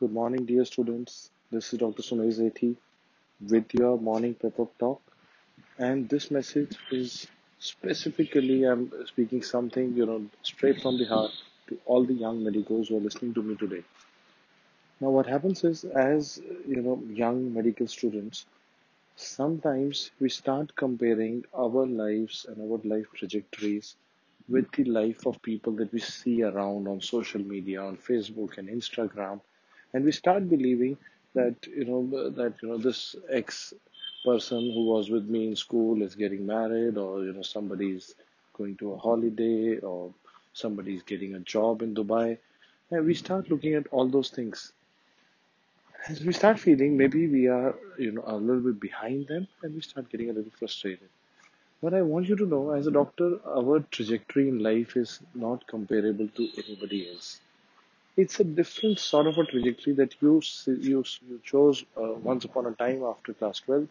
Good morning, dear students. This is Dr. Sunay Zethi with your morning pep up talk. And this message is specifically, I'm speaking something, you know, straight from the heart to all the young medicos who are listening to me today. Now, what happens is, as you know, young medical students, sometimes we start comparing our lives and our life trajectories with the life of people that we see around on social media, on Facebook and Instagram, and we start believing that you know that you know this ex person who was with me in school is getting married, or you know somebody's going to a holiday, or somebody's getting a job in Dubai, and we start looking at all those things. As we start feeling maybe we are you know a little bit behind them, and we start getting a little frustrated. But I want you to know, as a doctor, our trajectory in life is not comparable to anybody else. It's a different sort of a trajectory that you you, you chose uh, once upon a time after class 12.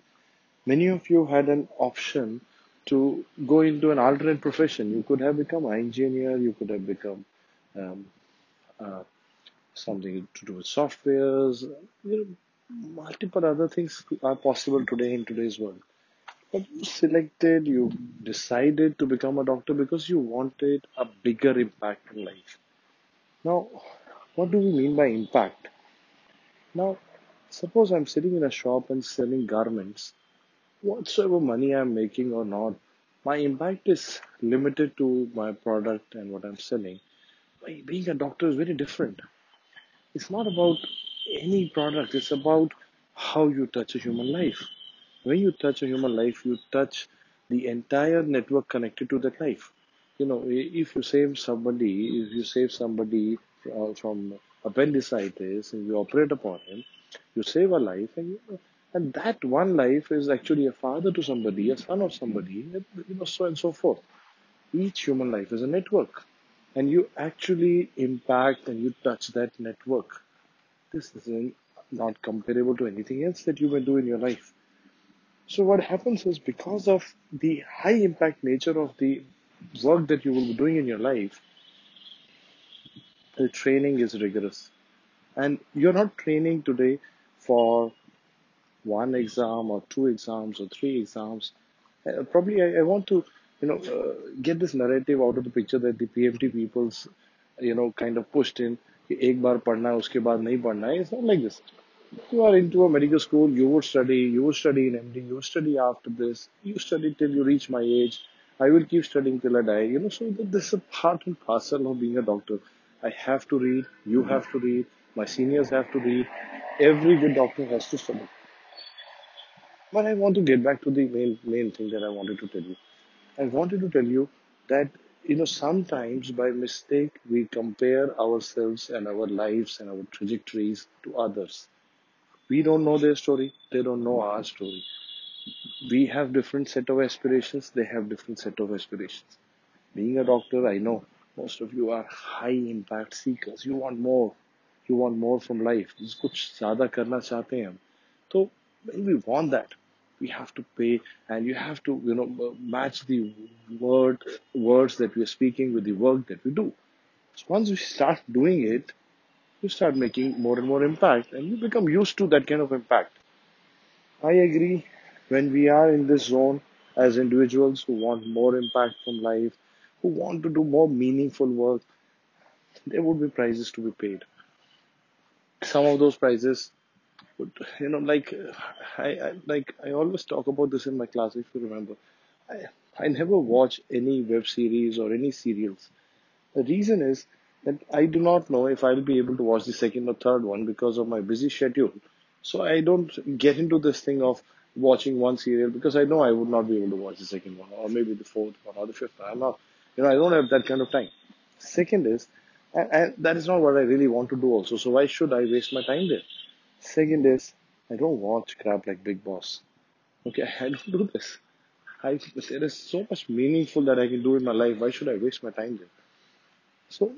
Many of you had an option to go into an alternate profession. You could have become an engineer, you could have become um, uh, something to do with softwares. You know, multiple other things are possible today in today's world. But you selected, you decided to become a doctor because you wanted a bigger impact in life. Now, what do we mean by impact? Now, suppose I'm sitting in a shop and selling garments. Whatsoever money I'm making or not, my impact is limited to my product and what I'm selling. Being a doctor is very different. It's not about any product, it's about how you touch a human life. When you touch a human life, you touch the entire network connected to that life. You know, if you save somebody, if you save somebody from appendicitis and you operate upon him, you save a life, and you, and that one life is actually a father to somebody, a son of somebody, you know, so and so forth. Each human life is a network, and you actually impact and you touch that network. This is not comparable to anything else that you may do in your life. So what happens is because of the high impact nature of the work that you will be doing in your life, the training is rigorous. And you're not training today for one exam or two exams or three exams. Uh, probably I, I want to, you know, uh, get this narrative out of the picture that the PMT people's, you know, kind of pushed in. कि एक बार पढ़ना है उसके बाद नहीं पढ़ना है. It's not like this. You are into a medical school, you would study, you would study in MD, you would study after this, you study till you reach my age. I will keep studying till I die. You know, so this is a part and parcel of being a doctor. I have to read, you have to read, my seniors have to read. Every good doctor has to study. But I want to get back to the main main thing that I wanted to tell you. I wanted to tell you that you know sometimes by mistake we compare ourselves and our lives and our trajectories to others. We don't know their story, they don't know our story. We have different set of aspirations, they have different set of aspirations. Being a doctor, I know most of you are high impact seekers. You want more. You want more from life. कुछ ज़्यादा करना चाहते हैं हम. So when we want that, we have to pay and you have to, you know, match the word words that we are speaking with the work that we do. So once we start doing it, you start making more and more impact and you become used to that kind of impact. I agree when we are in this zone as individuals who want more impact from life, who want to do more meaningful work, there would be prizes to be paid. Some of those prizes would, you know, like I, I like I always talk about this in my class. If you remember, I I never watch any web series or any serials. The reason is that I do not know if I'll be able to watch the second or third one because of my busy schedule. So I don't get into this thing of watching one serial because I know I would not be able to watch the second one or maybe the fourth one or the fifth one. I'm not, you know, I don't have that kind of time. Second is, and, and that is not what I really want to do also. So why should I waste my time there? Second is, I don't watch crap like Bigg Boss. Okay, I don't do this. I, there is so much meaningful that I can do in my life. Why should I waste my time there? So,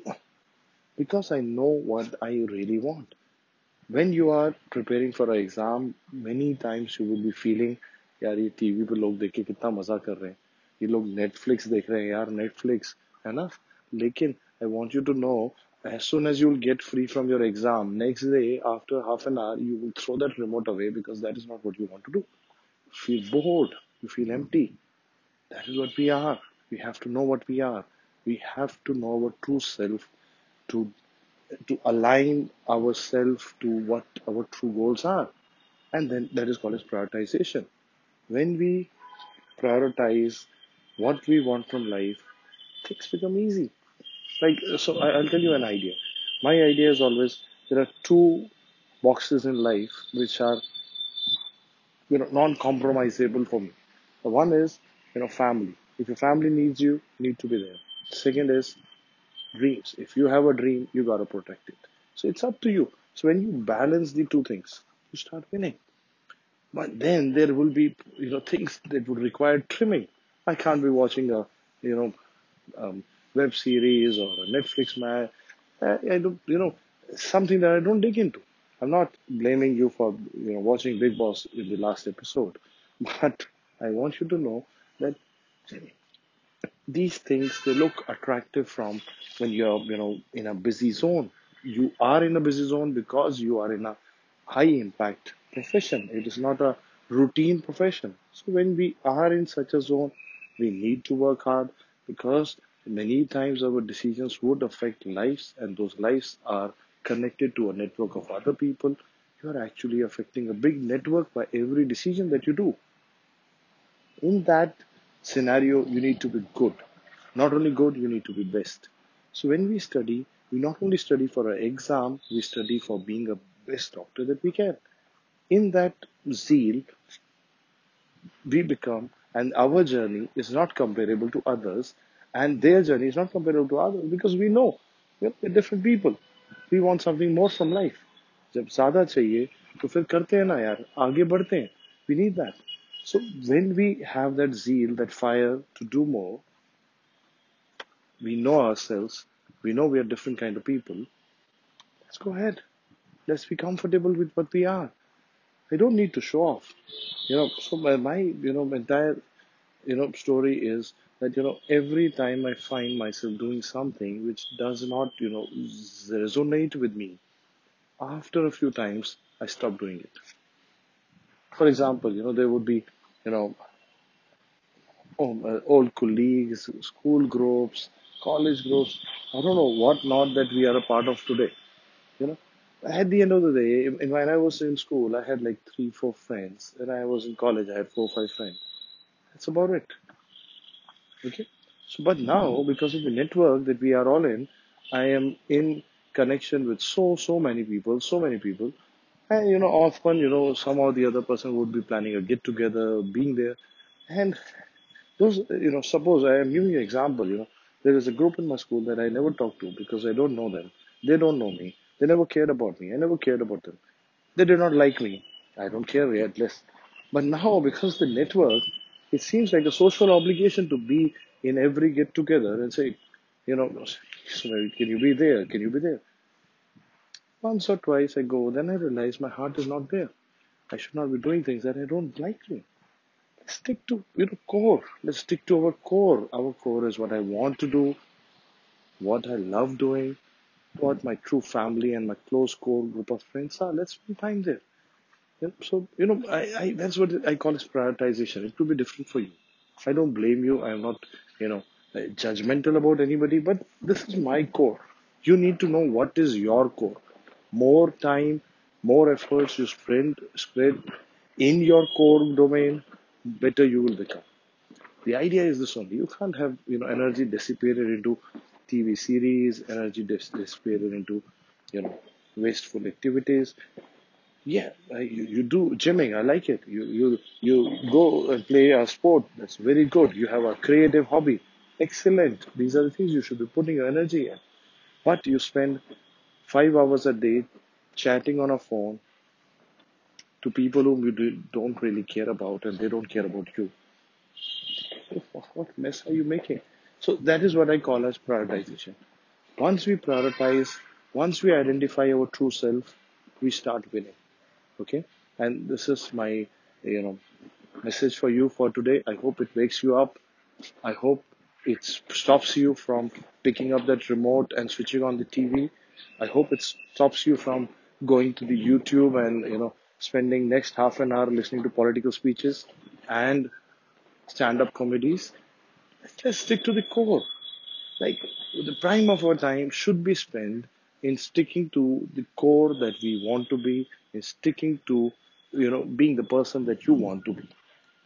because I know what I really want. When you are preparing for an exam, many times you will be feeling, yeah, ये TV पे लोग देख के कितना मजा ये लोग Netflix देख रहे हैं यार नेटफ्लिक्स है ना लेकिन I want you to know As soon as you'll get free from your exam, next day, after half an hour, you will throw that remote away because that is not what you want to do. You feel bored, you feel empty. That is what we are. We have to know what we are. We have to know our true self to to align ourselves to what our true goals are. And then that is called as prioritization. When we prioritize what we want from life, things become easy. Like, so I'll tell you an idea. My idea is always there are two boxes in life which are, you know, non-compromisable for me. The one is, you know, family. If your family needs you, you need to be there. Second is dreams. If you have a dream, you gotta protect it. So it's up to you. So when you balance the two things, you start winning. But then there will be, you know, things that would require trimming. I can't be watching a, you know, um, web series or a Netflix man. I, I don't, you know, something that I don't dig into. I'm not blaming you for, you know, watching Bigg Boss in the last episode, but I want you to know that these things they look attractive from when you're you know in a busy zone you are in a busy zone because you are in a high impact profession it is not a routine profession so when we are in such a zone we need to work hard because many times our decisions would affect lives and those lives are connected to a network of other people you are actually affecting a big network by every decision that you do in that scenario, you need to be good. Not only good, you need to be best. So when we study, we not only study for an exam, we study for being a best doctor that we can. In that zeal, we become, and our journey is not comparable to others, and their journey is not comparable to others because we know we're different people. We want something more from life. जब ज्यादा चाहिए तो फिर करते हैं ना यार आगे बढ़ते हैं we need that so when we have that zeal that fire to do more we know ourselves we know we are different kind of people let's go ahead let's be comfortable with what we are i don't need to show off. You know so my, my you know entire you know story is that you know every time i find myself doing something which does not you know resonate with me after a few times i stop doing it. For example you know there would be you know oh, old colleagues school groups college groups i don't know what not that we are a part of today you know at the end of the day when i was in school i had like three four friends when i was in college i had four five friends that's about it Okay. So, but now because of the network that we are all in, I am in connection with so, so many people, so many people. And, you know, often, you know, some or the other person would be planning a get together, being there. And those, you know, suppose I am giving you an example, you know, there is a group in my school that I never talk to because I don't know them. They don't know me. They never cared about me. I never cared about them. They did not like me. I don't care yet less. But now, because the network, it seems like a social obligation to be in every get together and say, you know, can you be there? Can you be there? Once or twice I go, then I realize my heart is not there. I should not be doing things that I don't like. Let's stick to you know core. Let's stick to our core. Our core is what I want to do, what I love doing, what my true family and my close core group of friends are. Let's spend time there. So you know, I, I that's what I call as prioritization. It could be different for you. I don't blame you. I'm not, you know, uh, judgmental about anybody. But this is my core. You need to know what is your core. More time, more efforts you spread spread in your core domain, better you will become. The idea is this only. You can't have you know energy dissipated into TV series, energy dis- dissipated into you know wasteful activities yeah, you, you do gymming. I like it. You you you go and play a sport. That's very good. You have a creative hobby. Excellent. These are the things you should be putting your energy in. But you spend five hours a day chatting on a phone to people whom you do, don't really care about, and they don't care about you. What mess are you making? So that is what I call as prioritization. Once we prioritize, once we identify our true self, we start winning. Okay, and this is my you know message for you for today. I hope it wakes you up. I hope it stops you from picking up that remote and switching on the TV. I hope it stops you from going to the YouTube and you know spending next half an hour listening to political speeches and stand-up comedies. Just stick to the core. Like the prime of our time should be spent in sticking to the core that we want to be, in sticking to you know being the person that you want to be.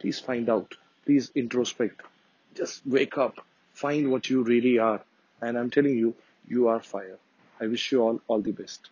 Please find out. Please introspect. Just wake up. Find what you really are. And I'm telling you, you are fire. I wish you all all the best.